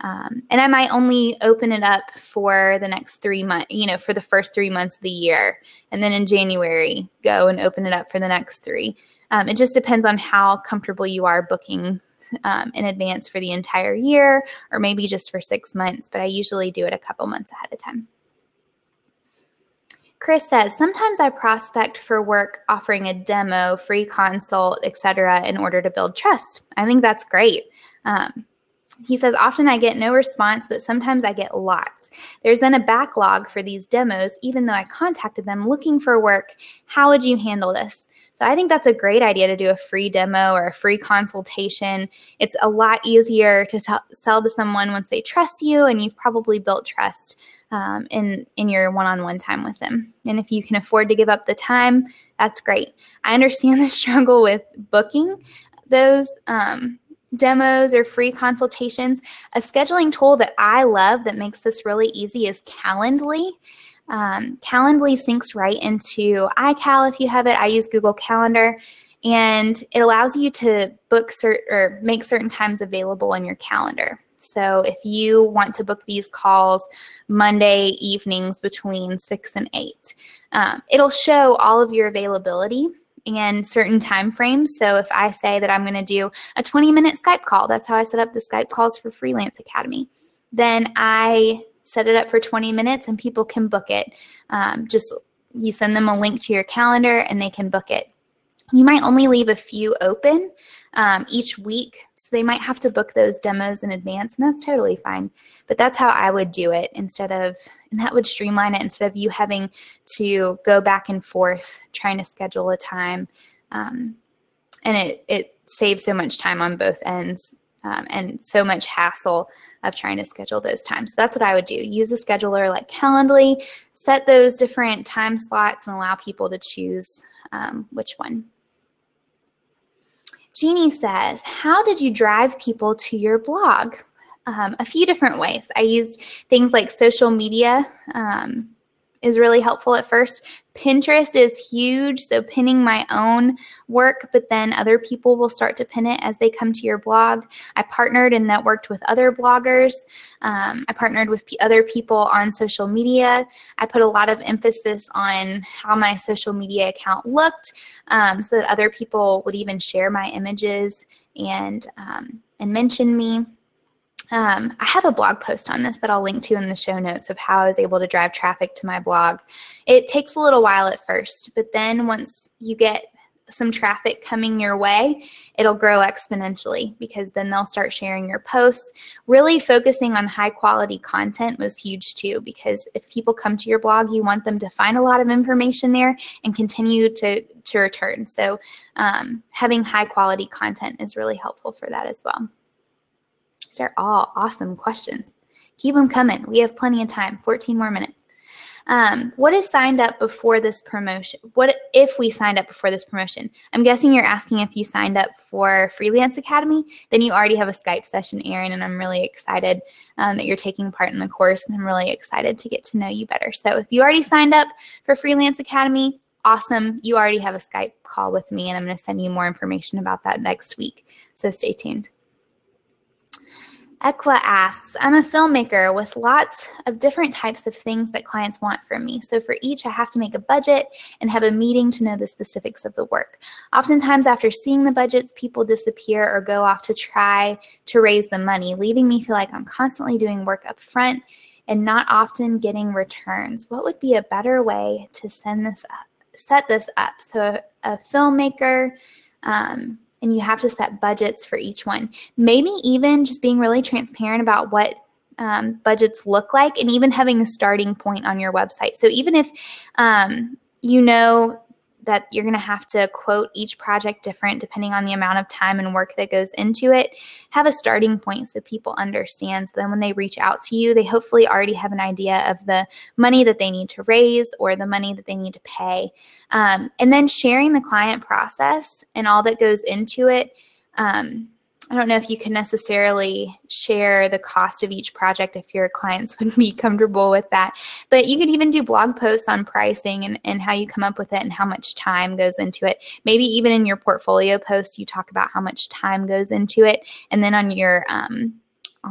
Um, and I might only open it up for the next three months, you know, for the first three months of the year. And then in January, go and open it up for the next three. Um, it just depends on how comfortable you are booking um, in advance for the entire year or maybe just for six months. But I usually do it a couple months ahead of time. Chris says, sometimes I prospect for work offering a demo, free consult, etc., in order to build trust. I think that's great. Um, he says, often I get no response, but sometimes I get lots. There's then a backlog for these demos, even though I contacted them looking for work. How would you handle this? So I think that's a great idea to do a free demo or a free consultation. It's a lot easier to t- sell to someone once they trust you and you've probably built trust um, in in your one-on-one time with them. And if you can afford to give up the time, that's great. I understand the struggle with booking those um, demos or free consultations. A scheduling tool that I love that makes this really easy is Calendly. Um, Calendly syncs right into iCal if you have it. I use Google Calendar and it allows you to book cert- or make certain times available in your calendar. So if you want to book these calls Monday evenings between 6 and 8, um, it'll show all of your availability and certain time frames. So if I say that I'm going to do a 20 minute Skype call, that's how I set up the Skype calls for Freelance Academy, then I set it up for 20 minutes and people can book it. Um, just you send them a link to your calendar and they can book it. You might only leave a few open um, each week. So they might have to book those demos in advance, and that's totally fine. But that's how I would do it instead of, and that would streamline it instead of you having to go back and forth trying to schedule a time. Um, and it, it saves so much time on both ends um, and so much hassle of trying to schedule those times. So that's what I would do. Use a scheduler like Calendly, set those different time slots, and allow people to choose um, which one. Jeannie says, How did you drive people to your blog? Um, a few different ways. I used things like social media. Um, is really helpful at first. Pinterest is huge, so pinning my own work, but then other people will start to pin it as they come to your blog. I partnered and networked with other bloggers. Um, I partnered with p- other people on social media. I put a lot of emphasis on how my social media account looked um, so that other people would even share my images and, um, and mention me. Um, I have a blog post on this that I'll link to in the show notes of how I was able to drive traffic to my blog. It takes a little while at first, but then once you get some traffic coming your way, it'll grow exponentially because then they'll start sharing your posts. Really focusing on high quality content was huge too because if people come to your blog, you want them to find a lot of information there and continue to, to return. So um, having high quality content is really helpful for that as well. These are all awesome questions. Keep them coming. We have plenty of time, 14 more minutes. Um, what is signed up before this promotion? What if we signed up before this promotion? I'm guessing you're asking if you signed up for Freelance Academy, then you already have a Skype session, Erin, and I'm really excited um, that you're taking part in the course, and I'm really excited to get to know you better. So if you already signed up for Freelance Academy, awesome. You already have a Skype call with me, and I'm going to send you more information about that next week. So stay tuned. Equa asks, I'm a filmmaker with lots of different types of things that clients want from me. So for each, I have to make a budget and have a meeting to know the specifics of the work. Oftentimes, after seeing the budgets, people disappear or go off to try to raise the money, leaving me feel like I'm constantly doing work up front and not often getting returns. What would be a better way to send this up, set this up? So a, a filmmaker, um, and you have to set budgets for each one. Maybe even just being really transparent about what um, budgets look like and even having a starting point on your website. So even if um, you know that you're going to have to quote each project different depending on the amount of time and work that goes into it. Have a starting point so people understand. So then when they reach out to you, they hopefully already have an idea of the money that they need to raise or the money that they need to pay. Um, and then sharing the client process and all that goes into it. Um, I don't know if you can necessarily share the cost of each project if your clients would be comfortable with that. But you could even do blog posts on pricing and, and how you come up with it and how much time goes into it. Maybe even in your portfolio posts, you talk about how much time goes into it. And then on your um,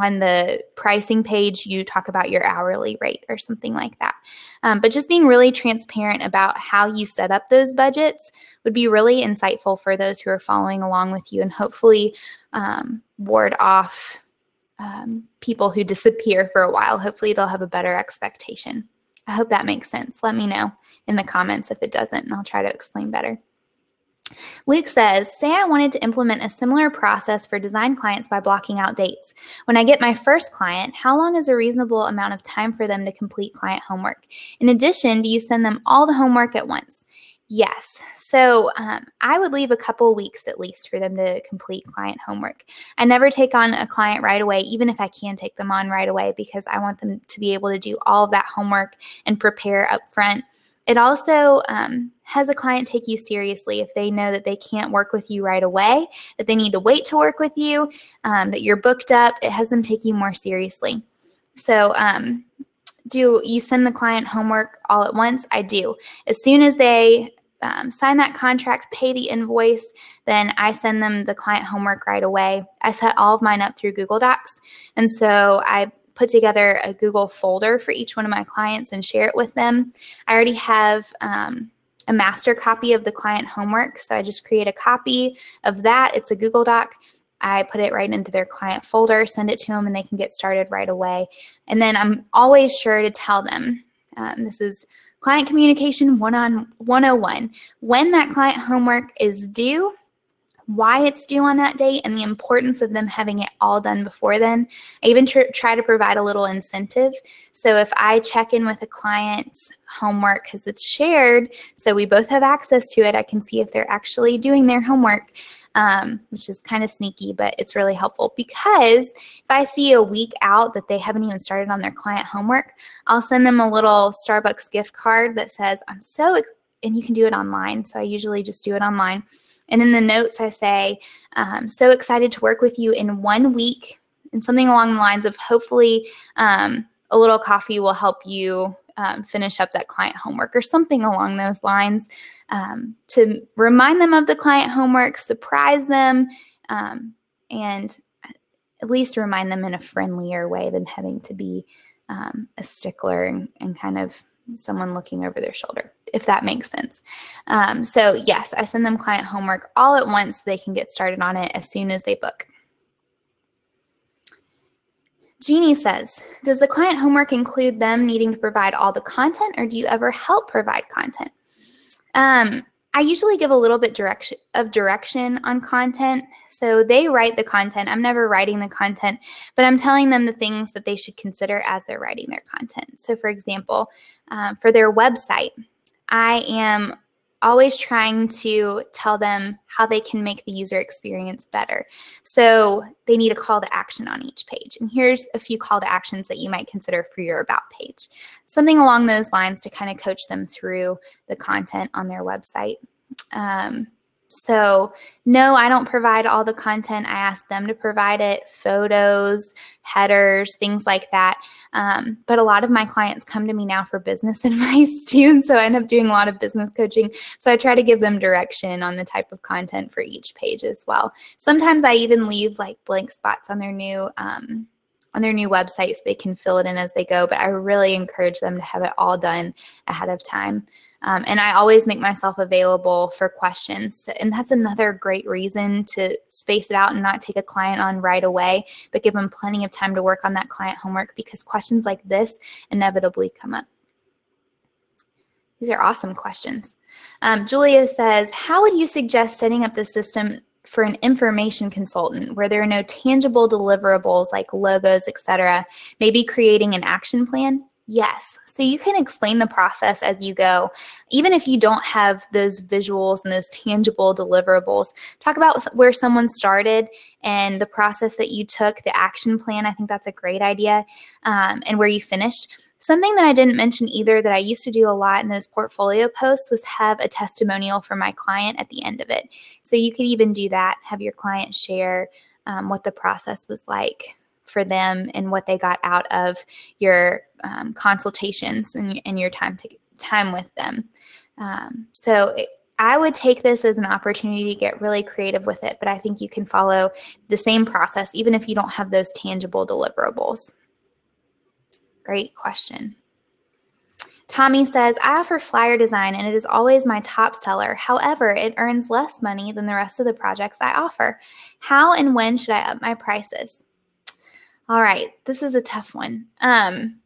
on the pricing page, you talk about your hourly rate or something like that. Um, but just being really transparent about how you set up those budgets would be really insightful for those who are following along with you and hopefully um, ward off um, people who disappear for a while. Hopefully, they'll have a better expectation. I hope that makes sense. Let me know in the comments if it doesn't, and I'll try to explain better. Luke says, Say I wanted to implement a similar process for design clients by blocking out dates. When I get my first client, how long is a reasonable amount of time for them to complete client homework? In addition, do you send them all the homework at once? Yes. So um, I would leave a couple weeks at least for them to complete client homework. I never take on a client right away, even if I can take them on right away, because I want them to be able to do all of that homework and prepare up front. It also um, has a client take you seriously if they know that they can't work with you right away, that they need to wait to work with you, um, that you're booked up. It has them take you more seriously. So, um, do you send the client homework all at once? I do. As soon as they um, sign that contract, pay the invoice, then I send them the client homework right away. I set all of mine up through Google Docs. And so I put together a Google folder for each one of my clients and share it with them. I already have um, a master copy of the client homework. So I just create a copy of that. It's a Google Doc. I put it right into their client folder, send it to them, and they can get started right away. And then I'm always sure to tell them um, this is client communication one on 101 when that client homework is due why it's due on that date and the importance of them having it all done before then. I even tr- try to provide a little incentive. So if I check in with a client's homework because it's shared, so we both have access to it, I can see if they're actually doing their homework. Um, which is kind of sneaky, but it's really helpful because if I see a week out that they haven't even started on their client homework, I'll send them a little Starbucks gift card that says, I'm so, and you can do it online. So I usually just do it online. And in the notes, I say, um, so excited to work with you in one week, and something along the lines of hopefully um, a little coffee will help you um, finish up that client homework or something along those lines um, to remind them of the client homework, surprise them, um, and at least remind them in a friendlier way than having to be um, a stickler and, and kind of someone looking over their shoulder, if that makes sense. Um, so, yes, I send them client homework all at once so they can get started on it as soon as they book. Jeannie says, Does the client homework include them needing to provide all the content, or do you ever help provide content? Um, I usually give a little bit direction of direction on content. So they write the content. I'm never writing the content, but I'm telling them the things that they should consider as they're writing their content. So, for example, um, for their website, I am always trying to tell them how they can make the user experience better. So they need a call to action on each page. And here's a few call to actions that you might consider for your About page. Something along those lines to kind of coach them through the content on their website. Um, so, no, I don't provide all the content. I ask them to provide it photos, headers, things like that. Um, but a lot of my clients come to me now for business advice too. And so I end up doing a lot of business coaching. So I try to give them direction on the type of content for each page as well. Sometimes I even leave like blank spots on their new. Um, on their new website so they can fill it in as they go. But I really encourage them to have it all done ahead of time. Um, and I always make myself available for questions. And that's another great reason to space it out and not take a client on right away, but give them plenty of time to work on that client homework because questions like this inevitably come up. These are awesome questions. Um, Julia says, How would you suggest setting up the system for an information consultant where there are no tangible deliverables like logos, etc., maybe creating an action plan? Yes. So you can explain the process as you go. Even if you don't have those visuals and those tangible deliverables, talk about where someone started and the process that you took, the action plan. I think that's a great idea, um, and where you finished. Something that I didn't mention either that I used to do a lot in those portfolio posts was have a testimonial for my client at the end of it. So you could even do that, have your client share um, what the process was like for them and what they got out of your um, consultations and, and, your time to time with them. Um, so it, I would take this as an opportunity to get really creative with it, but I think you can follow the same process even if you don't have those tangible deliverables. Great question. Tommy says, I offer flyer design and it is always my top seller. However, it earns less money than the rest of the projects I offer. How and when should I up my prices? All right, this is a tough one. Um,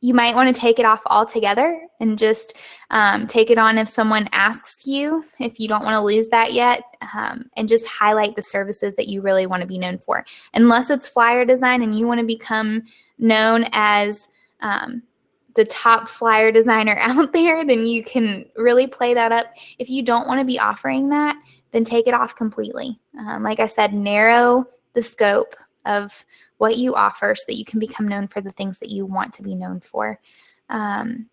you might want to take it off altogether and just um, take it on if someone asks you, if you don't want to lose that yet, um, and just highlight the services that you really want to be known for. Unless it's flyer design and you want to become known as um, the top flyer designer out there, then you can really play that up. If you don't want to be offering that, then take it off completely. Um, like I said, narrow the scope of what you offer so that you can become known for the things that you want to be known for. Um,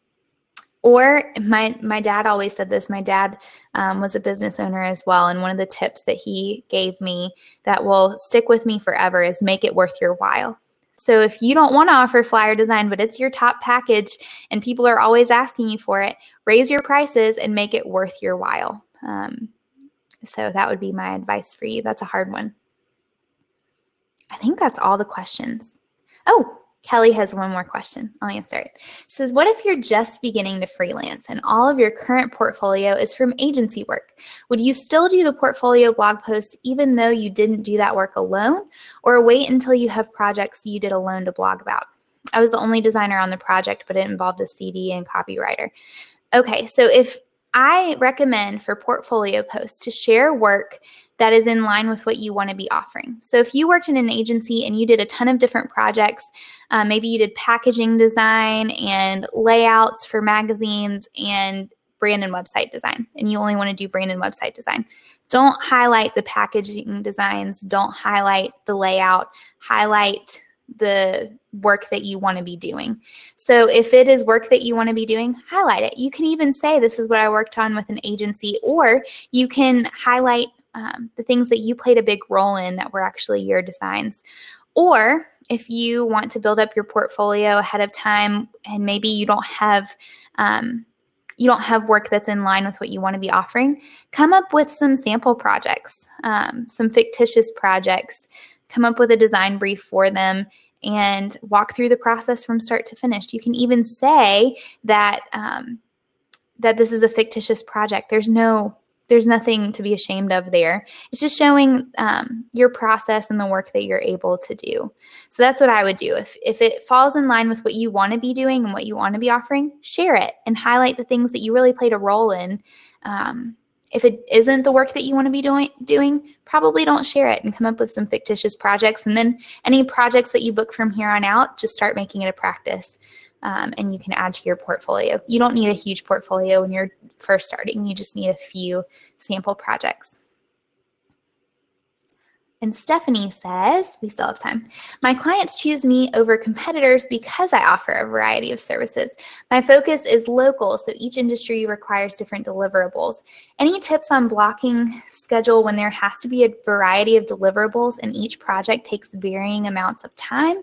or my my dad always said this. My dad um, was a business owner as well, and one of the tips that he gave me that will stick with me forever is make it worth your while. So if you don't want to offer flyer design, but it's your top package and people are always asking you for it, raise your prices and make it worth your while. Um, so that would be my advice for you. That's a hard one. I think that's all the questions. Oh, Kelly has one more question. I'll answer it. She says, What if you're just beginning to freelance and all of your current portfolio is from agency work? Would you still do the portfolio blog post even though you didn't do that work alone, or wait until you have projects you did alone to blog about? I was the only designer on the project, but it involved a CD and copywriter. Okay, so if I recommend for portfolio posts to share work that is in line with what you want to be offering. So if you worked in an agency and you did a ton of different projects, uh, maybe you did packaging design and layouts for magazines and brand and website design, and you only want to do brand and website design. Don't highlight the packaging designs, don't highlight the layout, highlight the work that you want to be doing. So if it is work that you want to be doing, highlight it. You can even say this is what I worked on with an agency, or you can highlight um, the things that you played a big role in that were actually your designs. Or if you want to build up your portfolio ahead of time and maybe you don't have um, you don't have work that's in line with what you want to be offering, come up with some sample projects, um, some fictitious projects. Come up with a design brief for them and walk through the process from start to finish. You can even say that um, that this is a fictitious project. There's no there's nothing to be ashamed of there. It's just showing um, your process and the work that you're able to do. So that's what I would do. If if it falls in line with what you want to be doing and what you want to be offering, share it and highlight the things that you really played a role in. Um, if it isn't the work that you want to be doing, doing, probably don't share it and come up with some fictitious projects. And then any projects that you book from here on out, just start making it a practice um, and you can add to your portfolio. You don't need a huge portfolio when you're first starting, you just need a few sample projects. And Stephanie says, we still have time. My clients choose me over competitors because I offer a variety of services. My focus is local, so each industry requires different deliverables. Any tips on blocking schedule when there has to be a variety of deliverables and each project takes varying amounts of time?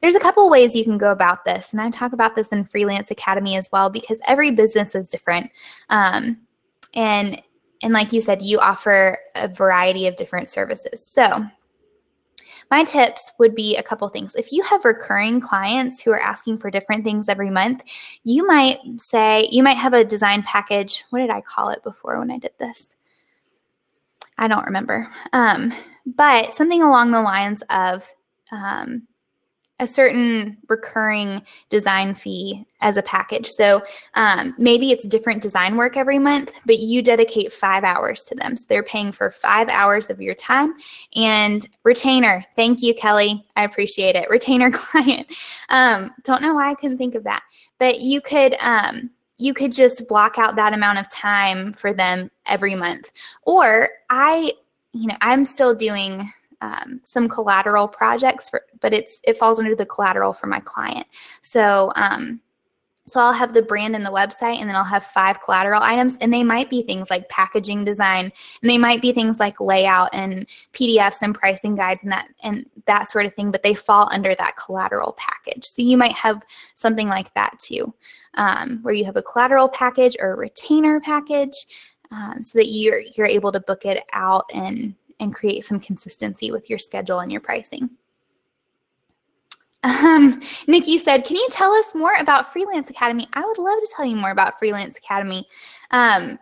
There's a couple ways you can go about this, and I talk about this in Freelance Academy as well because every business is different. Um, and and like you said, you offer a variety of different services. So my tips would be a couple things. If you have recurring clients who are asking for different things every month, you might say, you might have a design package. What did I call it before when I did this? I don't remember. Um, but something along the lines of um, a certain recurring design fee as a package. So um, maybe it's different design work every month, but you dedicate five hours to them. So they're paying for five hours of your time and retainer. Thank you, Kelly. I appreciate it. Retainer client. Um, don't know why I couldn't think of that, but you could. Um, you could just block out that amount of time for them every month. Or I, you know, I'm still doing um, some collateral projects for, but it's it falls under the collateral for my client. So um, so I'll have the brand and the website, and then I'll have five collateral items, and they might be things like packaging design, and they might be things like layout and PDFs and pricing guides and that and that sort of thing. But they fall under that collateral package. So you might have something like that too, um, where you have a collateral package or a retainer package, um, so that you're you're able to book it out and and create some consistency with your schedule and your pricing. Um, Nikki said, Can you tell us more about Freelance Academy? I would love to tell you more about Freelance Academy. Um,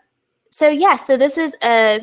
so, yeah, so this is a,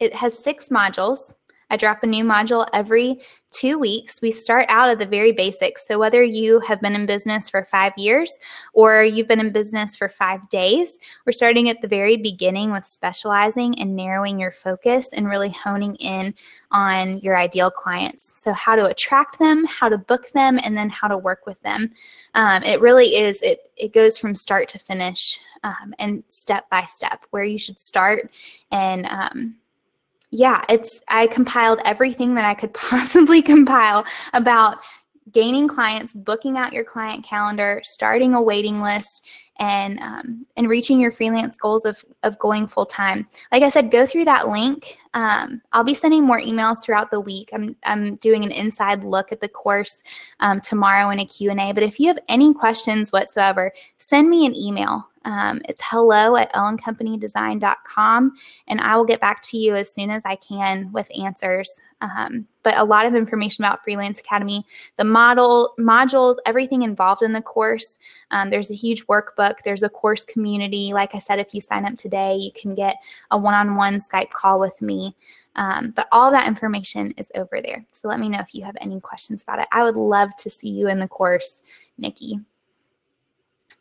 it has six modules. I drop a new module every two weeks. We start out at the very basics. So, whether you have been in business for five years or you've been in business for five days, we're starting at the very beginning with specializing and narrowing your focus and really honing in on your ideal clients. So, how to attract them, how to book them, and then how to work with them. Um, it really is, it, it goes from start to finish um, and step by step where you should start and um, yeah, it's I compiled everything that I could possibly compile about gaining clients, booking out your client calendar, starting a waiting list, and um, and reaching your freelance goals of of going full time. Like I said, go through that link. Um, I'll be sending more emails throughout the week. I'm I'm doing an inside look at the course um, tomorrow in a Q and A. But if you have any questions whatsoever, send me an email. Um, it's hello at elleandcompanydesign.com, and I will get back to you as soon as I can with answers. Um, but a lot of information about Freelance Academy, the model, modules, everything involved in the course. Um, there's a huge workbook. There's a course community. Like I said, if you sign up today, you can get a one-on-one Skype call with me. Um, but all that information is over there. So let me know if you have any questions about it. I would love to see you in the course, Nikki.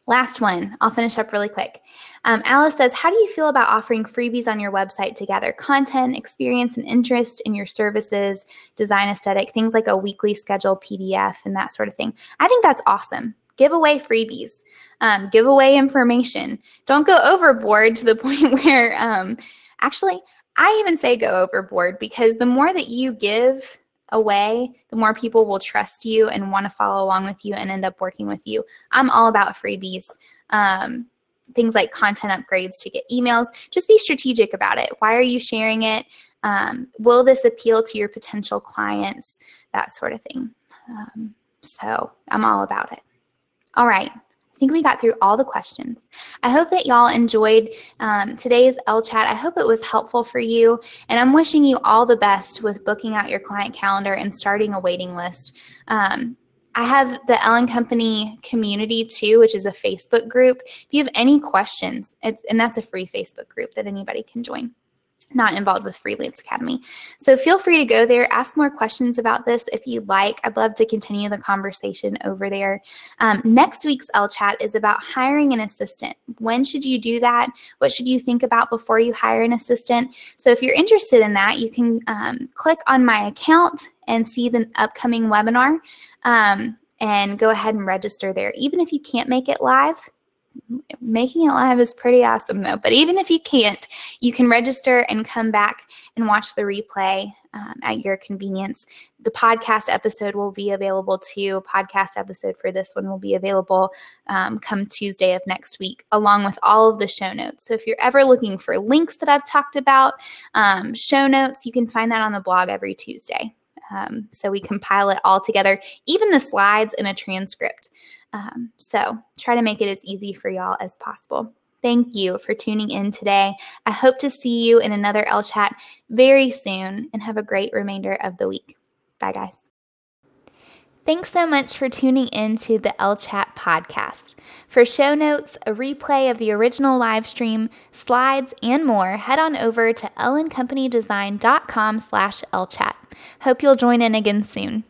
Last one, I'll finish up really quick. Um, Alice says, How do you feel about offering freebies on your website to gather content, experience, and interest in your services, design aesthetic, things like a weekly schedule PDF and that sort of thing? I think that's awesome. Give away freebies, um, give away information. Don't go overboard to the point where, um, actually, I even say go overboard because the more that you give, away, the more people will trust you and want to follow along with you and end up working with you. I'm all about freebies. Um, things like content upgrades to get emails. Just be strategic about it. Why are you sharing it? Um, will this appeal to your potential clients? That sort of thing. Um, so I'm all about it. All right. I think we got through all the questions. I hope that y'all enjoyed um, today's Ellechat. I hope it was helpful for you. And I'm wishing you all the best with booking out your client calendar and starting a waiting list. Um, I have the Elle & Company community too, which is a Facebook group. If you have any questions, it's and that's a free Facebook group that anybody can join. Not involved with Freelance Academy. So feel free to go there, ask more questions about this if you'd like. I'd love to continue the conversation over there. Um, next week's Ellechat is about hiring an assistant. When should you do that? What should you think about before you hire an assistant? So if you're interested in that, you can um, click on my account and see the upcoming webinar um, and go ahead and register there. Even if you can't make it live, making it live is pretty awesome though. But even if you can't, you can register and come back and watch the replay um, at your convenience. The podcast episode will be available too. Podcast episode for this one will be available um, come Tuesday of next week, along with all of the show notes. So if you're ever looking for links that I've talked about, um, show notes, you can find that on the blog every Tuesday. Um, so we compile it all together, even the slides and a transcript. Um, so try to make it as easy for y'all as possible. Thank you for tuning in today. I hope to see you in another Ellechat very soon and have a great remainder of the week. Bye, guys. Thanks so much for tuning in to the Ellechat podcast. For show notes, a replay of the original live stream, slides, and more, head on over to elleandcompanydesign.com slash ellechat. Hope you'll join in again soon.